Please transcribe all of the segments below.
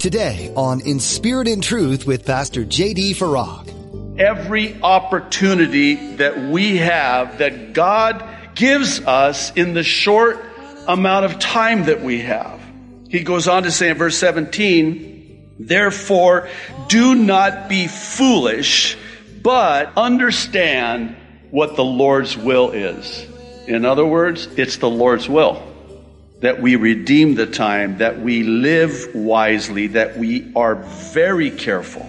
Today on In Spirit and Truth with Pastor J.D. Farag. Every opportunity that we have that God gives us in the short amount of time that we have. He goes on to say in verse 17, therefore do not be foolish, but understand what the Lord's will is. In other words, it's the Lord's will that we redeem the time, that we live wisely, that we are very careful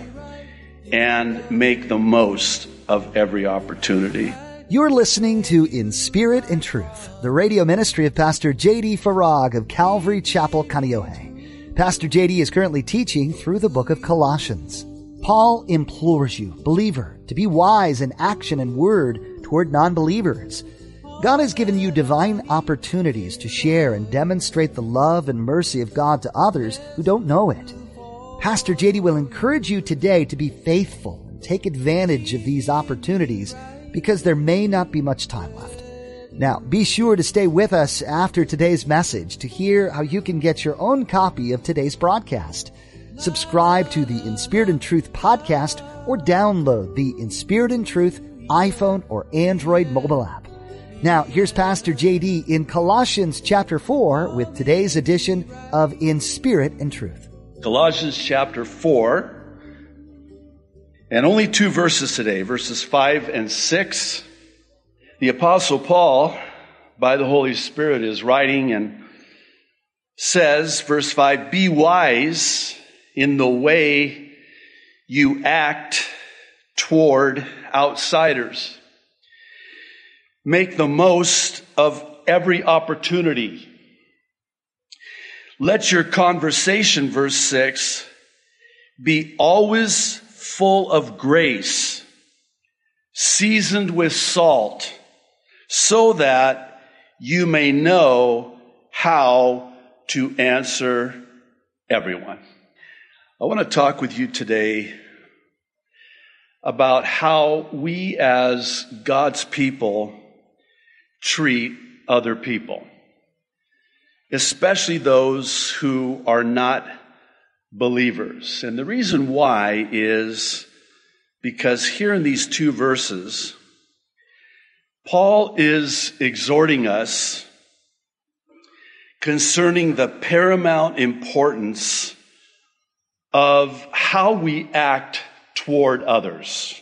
and make the most of every opportunity. You're listening to In Spirit and Truth, the radio ministry of Pastor J.D. Farag of Calvary Chapel, Kaneohe. Pastor J.D. is currently teaching through the book of Colossians. Paul implores you, believer, to be wise in action and word toward non-believers. God has given you divine opportunities to share and demonstrate the love and mercy of God to others who don't know it. Pastor JD will encourage you today to be faithful and take advantage of these opportunities because there may not be much time left. Now, be sure to stay with us after today's message to hear how you can get your own copy of today's broadcast. Subscribe to the In Spirit and Truth podcast or download the In Spirit and Truth iPhone or Android mobile app. Now, here's Pastor JD in Colossians chapter 4 with today's edition of In Spirit and Truth. Colossians chapter 4, and only two verses today, verses 5 and 6. The Apostle Paul, by the Holy Spirit, is writing and says, verse 5, Be wise in the way you act toward outsiders Make the most of every opportunity. Let your conversation, verse 6, be always full of grace, seasoned with salt, so that you may know how to answer everyone. I want to talk with you today about how we as God's people treat other people, especially those who are not believers. And the reason why is because here in these two verses, Paul is exhorting us concerning the paramount importance of how we act toward others.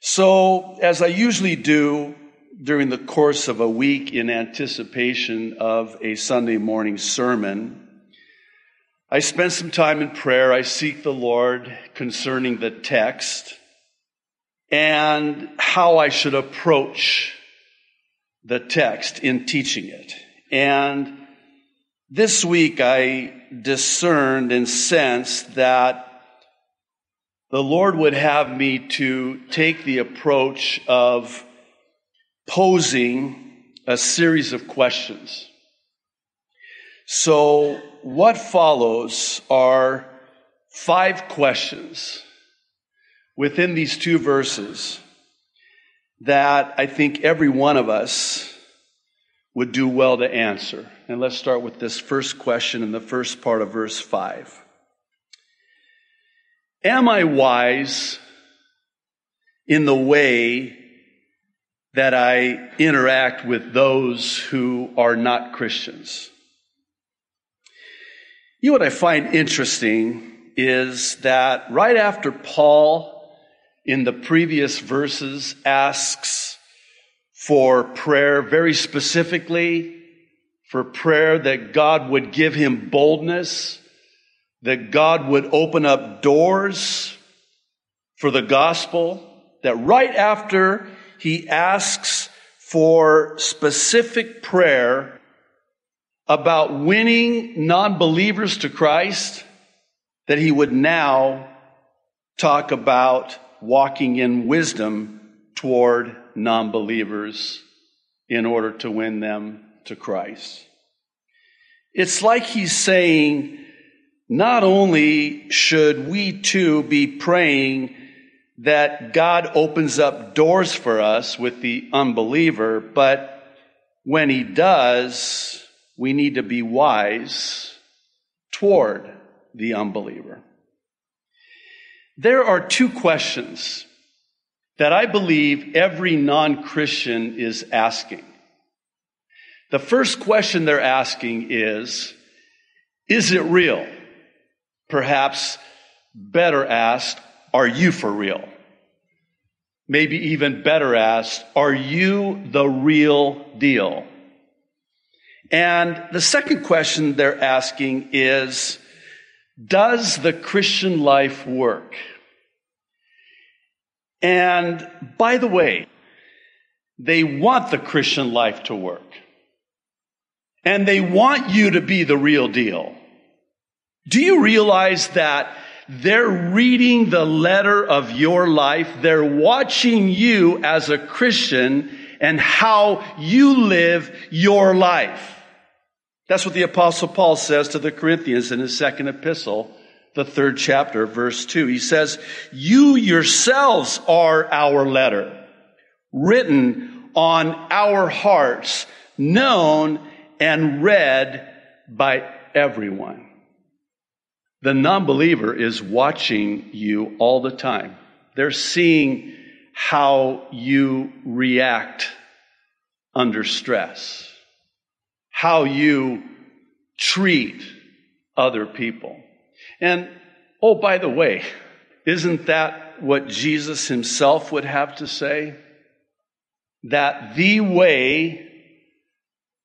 So, as I usually do during the course of a week in anticipation of a Sunday morning sermon, I spend some time in prayer. I seek the Lord concerning the text and how I should approach the text in teaching it. And this week I discerned and sensed that the Lord would have me to take the approach of posing a series of questions. So, what follows are five questions within these two verses that I think every one of us would do well to answer. And let's start with this first question in the first part of verse 5. Am I wise in the way that I interact with those who are not Christians? You know what I find interesting is that right after Paul in the previous verses asks for prayer very specifically, for prayer that God would give him boldness that God would open up doors for the gospel, that right after he asks for specific prayer about winning non-believers to Christ, that he would now talk about walking in wisdom toward non-believers in order to win them to Christ. It's like he's saying, not only should we too be praying that God opens up doors for us with the unbeliever, but when he does, we need to be wise toward the unbeliever. There are two questions that I believe every non Christian is asking. The first question they're asking is Is it real? Perhaps better asked, Are you for real? Maybe even better asked, Are you the real deal? And the second question they're asking is Does the Christian life work? And by the way, they want the Christian life to work. And they want you to be the real deal. Do you realize that they're reading the letter of your life? They're watching you as a Christian and how you live your life. That's what the apostle Paul says to the Corinthians in his second epistle the third chapter, verse 2. He says, You yourselves are our letter, written on our hearts, known and read by everyone. The non believer is watching you all the time. They're seeing how you react under stress, how you treat other people. And oh, by the way, isn't that what Jesus himself would have to say? That the way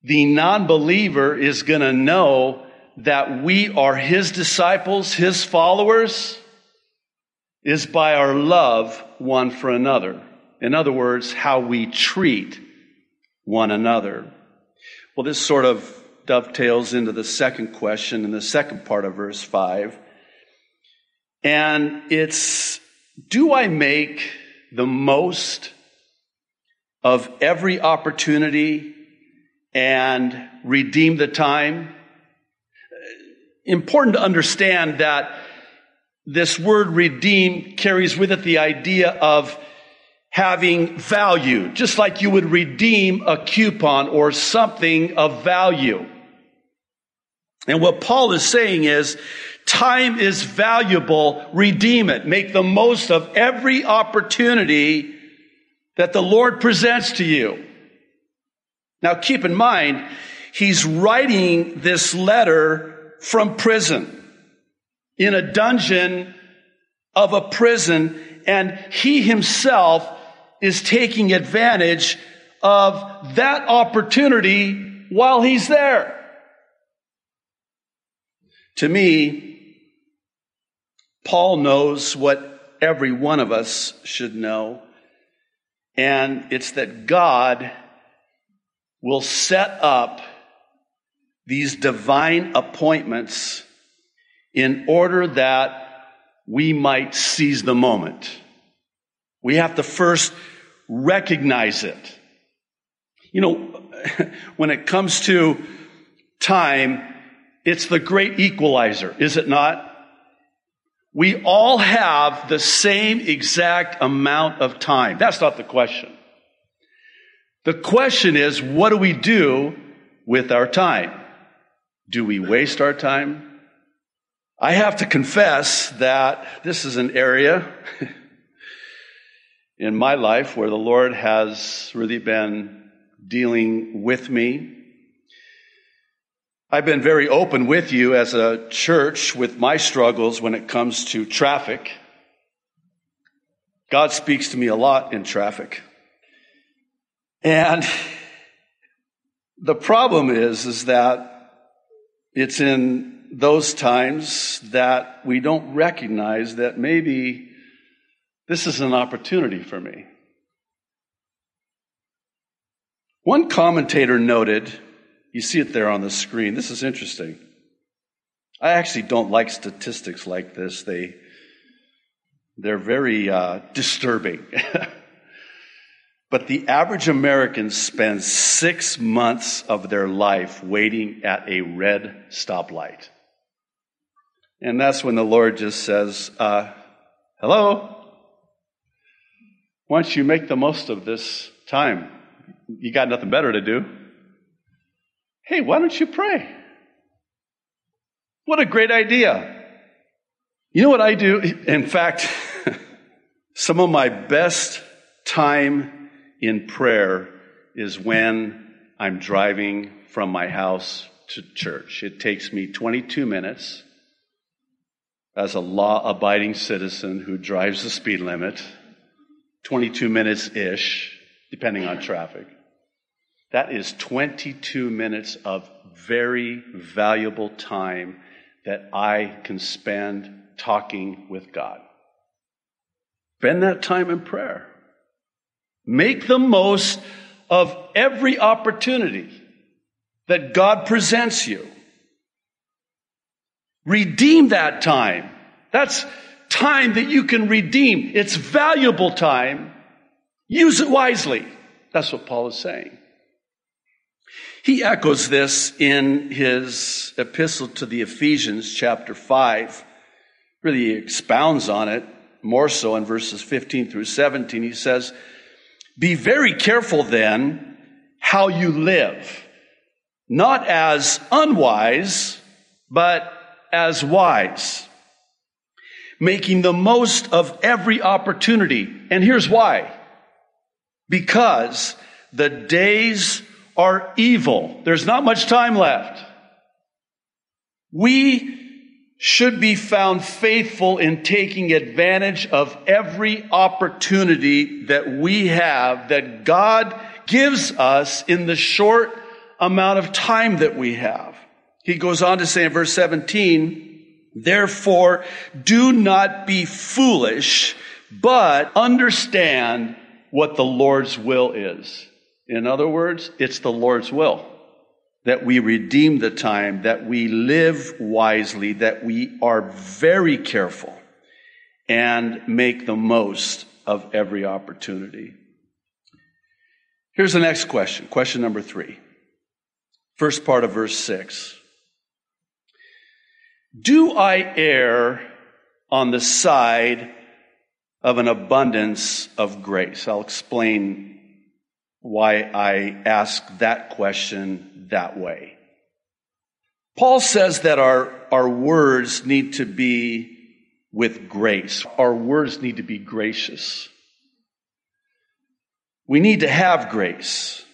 the non believer is going to know that we are his disciples, his followers, is by our love one for another. In other words, how we treat one another. Well, this sort of dovetails into the second question in the second part of verse 5. And it's, do I make the most of every opportunity and redeem the time? Important to understand that this word redeem carries with it the idea of having value, just like you would redeem a coupon or something of value. And what Paul is saying is Time is valuable. Redeem it. Make the most of every opportunity that the Lord presents to you. Now keep in mind, he's writing this letter from prison in a dungeon of a prison and he himself is taking advantage of that opportunity while he's there. To me, Paul knows what every one of us should know, and it's that God will set up these divine appointments in order that we might seize the moment. We have to first recognize it. You know, when it comes to time, it's the great equalizer, is it not? We all have the same exact amount of time. That's not the question. The question is, what do we do with our time? Do we waste our time? I have to confess that this is an area in my life where the Lord has really been dealing with me I've been very open with you as a church with my struggles when it comes to traffic. God speaks to me a lot in traffic. And the problem is, is that it's in those times that we don't recognize that maybe this is an opportunity for me. One commentator noted you see it there on the screen. This is interesting. I actually don't like statistics like this. They, they're very uh, disturbing. but the average American spends six months of their life waiting at a red stoplight. And that's when the Lord just says, uh, Hello? Once you make the most of this time, you got nothing better to do. Hey, why don't you pray? What a great idea. You know what I do? In fact, some of my best time in prayer is when I'm driving from my house to church. It takes me 22 minutes as a law abiding citizen who drives the speed limit, 22 minutes ish, depending on traffic. That is 22 minutes of very valuable time that I can spend talking with God. Spend that time in prayer. Make the most of every opportunity that God presents you. Redeem that time. That's time that you can redeem. It's valuable time. Use it wisely. That's what Paul is saying. He echoes this in his epistle to the Ephesians, chapter 5. Really expounds on it more so in verses 15 through 17. He says, Be very careful then how you live, not as unwise, but as wise, making the most of every opportunity. And here's why. Because the days are evil. There's not much time left. We should be found faithful in taking advantage of every opportunity that we have that God gives us in the short amount of time that we have. He goes on to say in verse 17, therefore do not be foolish, but understand what the Lord's will is. In other words, it's the Lord's will that we redeem the time, that we live wisely, that we are very careful and make the most of every opportunity. Here's the next question. Question number three. First part of verse six. Do I err on the side of an abundance of grace? I'll explain why I ask that question that way. Paul says that our, our words need to be with grace. Our words need to be gracious. We need to have grace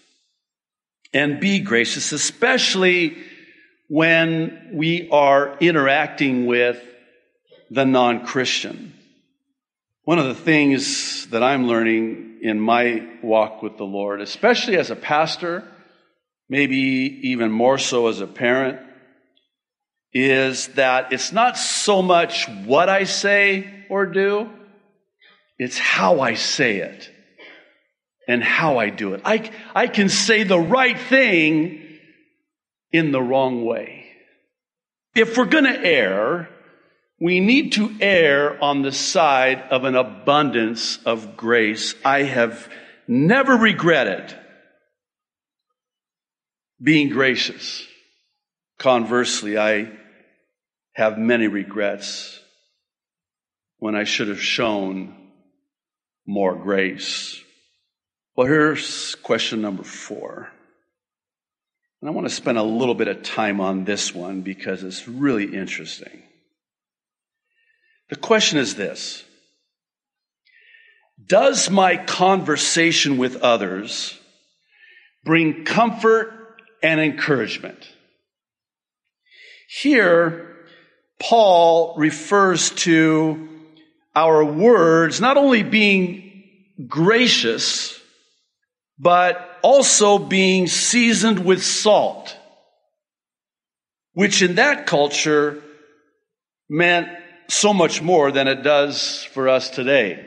and be gracious, especially when we are interacting with the non Christian. One of the things that I'm learning in my walk with the Lord, especially as a pastor, maybe even more so as a parent, is that it's not so much what I say or do, it's how I say it and how I do it. I, I can say the right thing in the wrong way. If we're going to err, we need to err on the side of an abundance of grace. I have never regretted being gracious. Conversely, I have many regrets when I should have shown more grace. Well, here's question number four. And I want to spend a little bit of time on this one because it's really interesting. The question is this Does my conversation with others bring comfort and encouragement? Here, Paul refers to our words not only being gracious, but also being seasoned with salt, which in that culture meant so much more than it does for us today.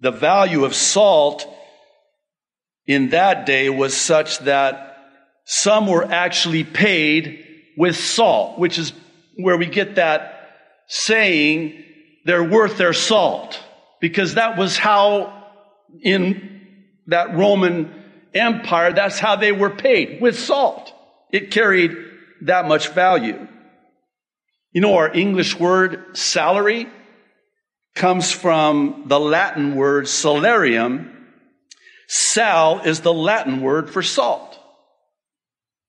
The value of salt in that day was such that some were actually paid with salt, which is where we get that saying, they're worth their salt. Because that was how in that Roman Empire, that's how they were paid, with salt. It carried that much value. You know, our English word salary comes from the Latin word salarium. Sal is the Latin word for salt.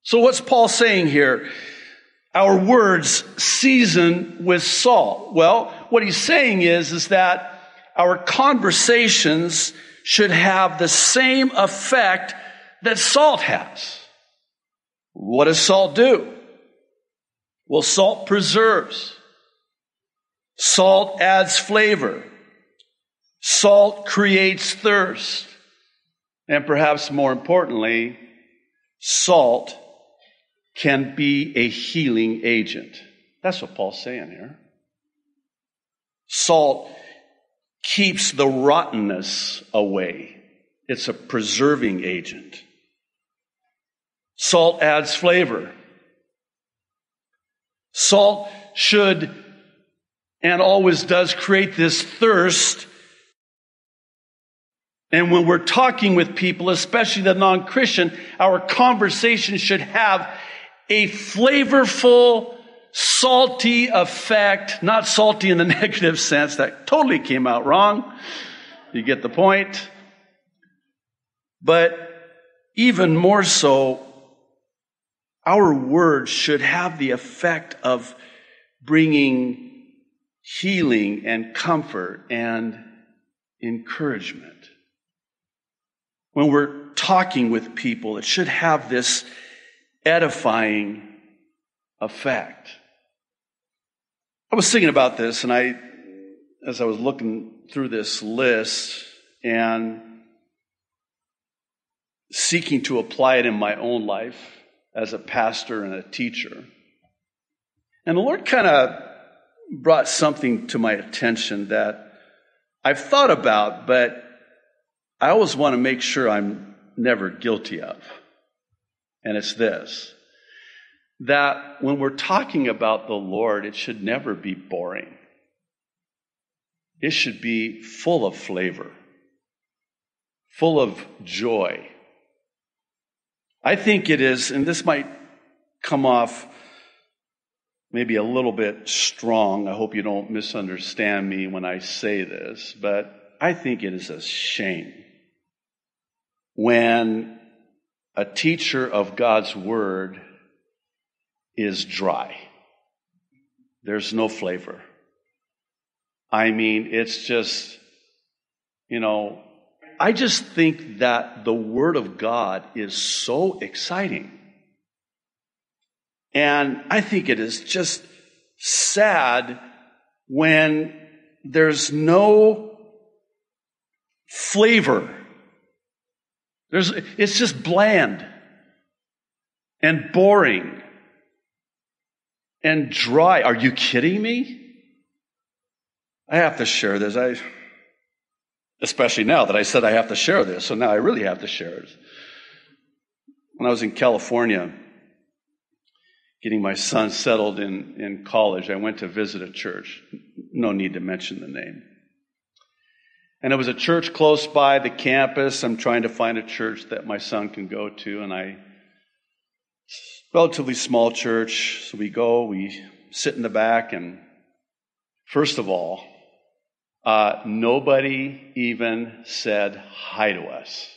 So what's Paul saying here? our words season with salt. Well, what he's saying is, is that our conversations should have the same effect that salt has. What does salt do? Well, salt preserves. Salt adds flavor. Salt creates thirst. And perhaps more importantly, salt can be a healing agent. That's what Paul's saying here. Salt keeps the rottenness away. It's a preserving agent. Salt adds flavor. Salt should and always does create this thirst. And when we're talking with people, especially the non-Christian, our conversation should have a flavorful, salty effect, not salty in the negative sense. That totally came out wrong. You get the point. But even more so, our words should have the effect of bringing healing and comfort and encouragement. When we're talking with people, it should have this edifying effect. I was thinking about this and I, as I was looking through this list and seeking to apply it in my own life, as a pastor and a teacher. And the Lord kind of brought something to my attention that I've thought about, but I always want to make sure I'm never guilty of. And it's this that when we're talking about the Lord, it should never be boring. It should be full of flavor, full of joy, I think it is, and this might come off maybe a little bit strong. I hope you don't misunderstand me when I say this, but I think it is a shame when a teacher of God's word is dry. There's no flavor. I mean, it's just, you know, I just think that the Word of God is so exciting. And I think it is just sad when there's no flavor. There's, it's just bland and boring and dry. Are you kidding me? I have to share this. I, Especially now that I said I have to share this, so now I really have to share it. When I was in California, getting my son settled in, in college, I went to visit a church. No need to mention the name. And it was a church close by the campus. I'm trying to find a church that my son can go to, and I, relatively small church. So we go, we sit in the back, and first of all, uh, nobody even said hi to us.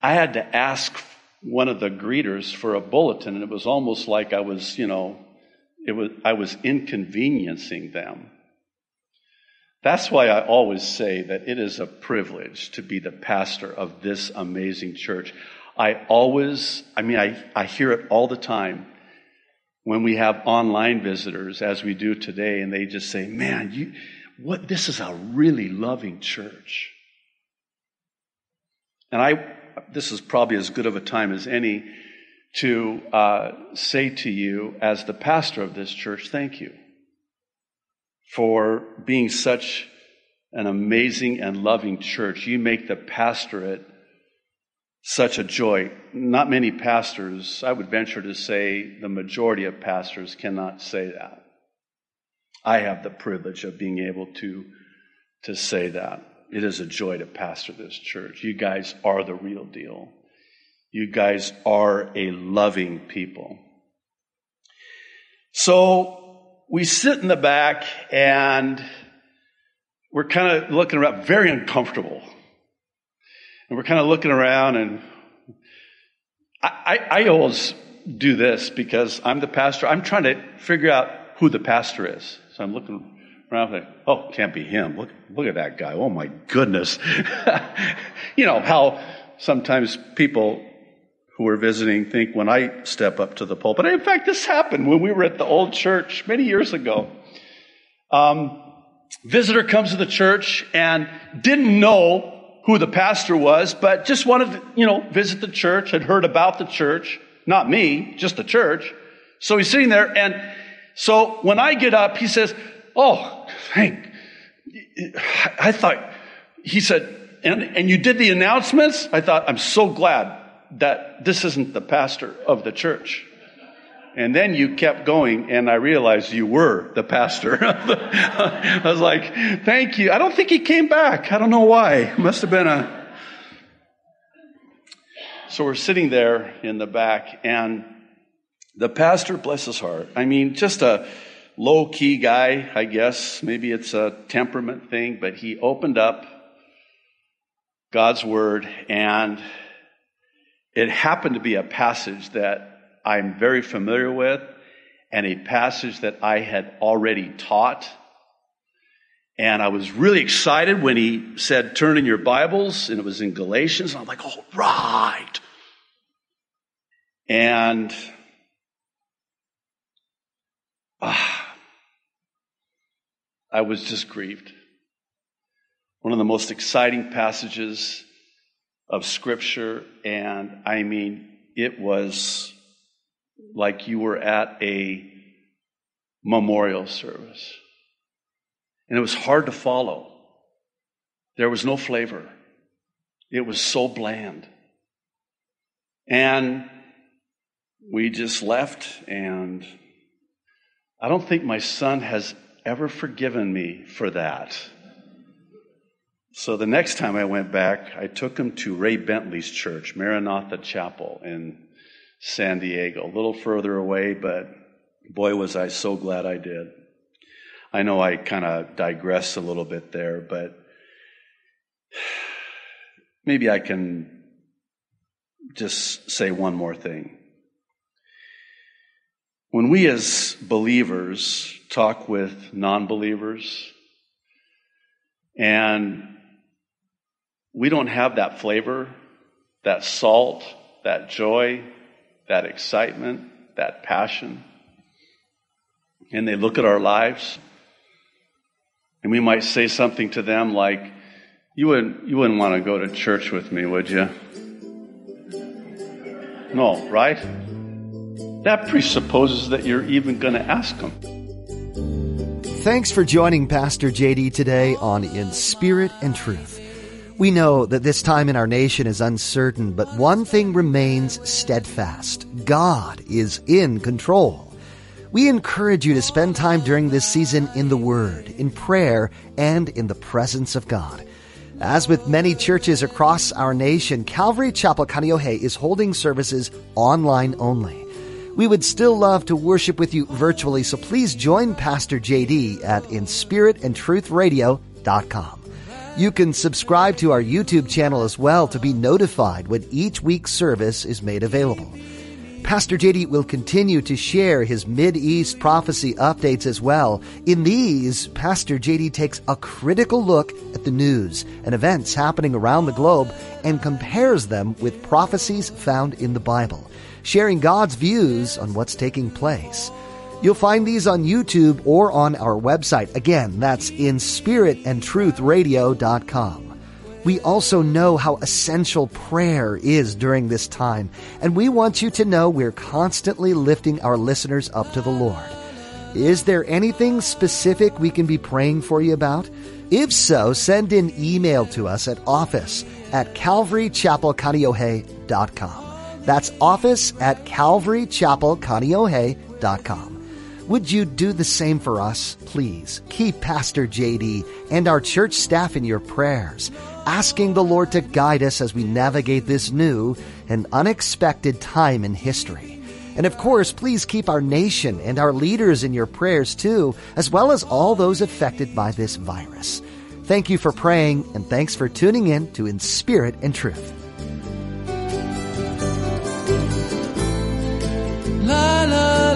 I had to ask one of the greeters for a bulletin, and it was almost like I was, you know, it was, I was inconveniencing them. That's why I always say that it is a privilege to be the pastor of this amazing church. I always, I mean, I, I hear it all the time when we have online visitors, as we do today, and they just say, man, you, what this is a really loving church. And I, this is probably as good of a time as any to uh, say to you, as the pastor of this church, thank you for being such an amazing and loving church. You make the pastorate such a joy. Not many pastors, I would venture to say the majority of pastors cannot say that. I have the privilege of being able to, to say that. It is a joy to pastor this church. You guys are the real deal. You guys are a loving people. So we sit in the back and we're kind of looking around, very uncomfortable. And we're kind of looking around and I, I, I always do this because I'm the pastor. I'm trying to figure out who the pastor is. So I'm looking around like, oh, can't be him. Look, look at that guy. Oh my goodness. you know how sometimes people who are visiting think when I step up to the pulpit. In fact, this happened when we were at the old church many years ago. Um, visitor comes to the church and didn't know who the pastor was, but just wanted to, you know, visit the church, had heard about the church. Not me, just the church. So he's sitting there and so when I get up, he says, Oh, thank, I thought, he said, and, and you did the announcements? I thought, I'm so glad that this isn't the pastor of the church. And then you kept going, and I realized you were the pastor. I was like, thank you. I don't think he came back. I don't know why. Must have been a. So we're sitting there in the back, and the pastor, bless his heart, I mean, just a low key guy, I guess. Maybe it's a temperament thing, but he opened up God's word, and it happened to be a passage that I'm very familiar with and a passage that I had already taught. And I was really excited when he said, Turn in your Bibles, and it was in Galatians. And I'm like, All right. And ah, I was just grieved. One of the most exciting passages of Scripture, and I mean, it was like you were at a memorial service. And it was hard to follow. There was no flavor. It was so bland. And we just left, and I don't think my son has ever forgiven me for that. So the next time I went back, I took him to Ray Bentley's church, Maranatha Chapel in San Diego, a little further away, but boy, was I so glad I did. I know I kind of digress a little bit there, but maybe I can just say one more thing. When we as believers talk with non believers, and we don't have that flavor, that salt, that joy, that excitement, that passion. And they look at our lives, and we might say something to them like, You wouldn't, you wouldn't want to go to church with me, would you? No, right? That presupposes that you're even going to ask them. Thanks for joining Pastor JD today on In Spirit and Truth. We know that this time in our nation is uncertain, but one thing remains steadfast. God is in control. We encourage you to spend time during this season in the Word, in prayer, and in the presence of God. As with many churches across our nation, Calvary Chapel Kaneohe is holding services online only. We would still love to worship with you virtually, so please join Pastor JD at inspiritandtruthradio.com. You can subscribe to our YouTube channel as well to be notified when each week's service is made available. Pastor JD will continue to share his Mid-East prophecy updates as well. In these, Pastor JD takes a critical look at the news and events happening around the globe and compares them with prophecies found in the Bible, sharing God's views on what's taking place. You'll find these on YouTube or on our website. Again, that's in spiritandtruthradio.com. We also know how essential prayer is during this time, and we want you to know we're constantly lifting our listeners up to the Lord. Is there anything specific we can be praying for you about? If so, send an email to us at office at calvarychapelkaneohe.com. That's office at calvarychapelkaneohe.com. Would you do the same for us? Please keep Pastor JD and our church staff in your prayers, asking the Lord to guide us as we navigate this new and unexpected time in history. And of course, please keep our nation and our leaders in your prayers too, as well as all those affected by this virus. Thank you for praying, and thanks for tuning in to In Spirit and Truth.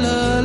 color.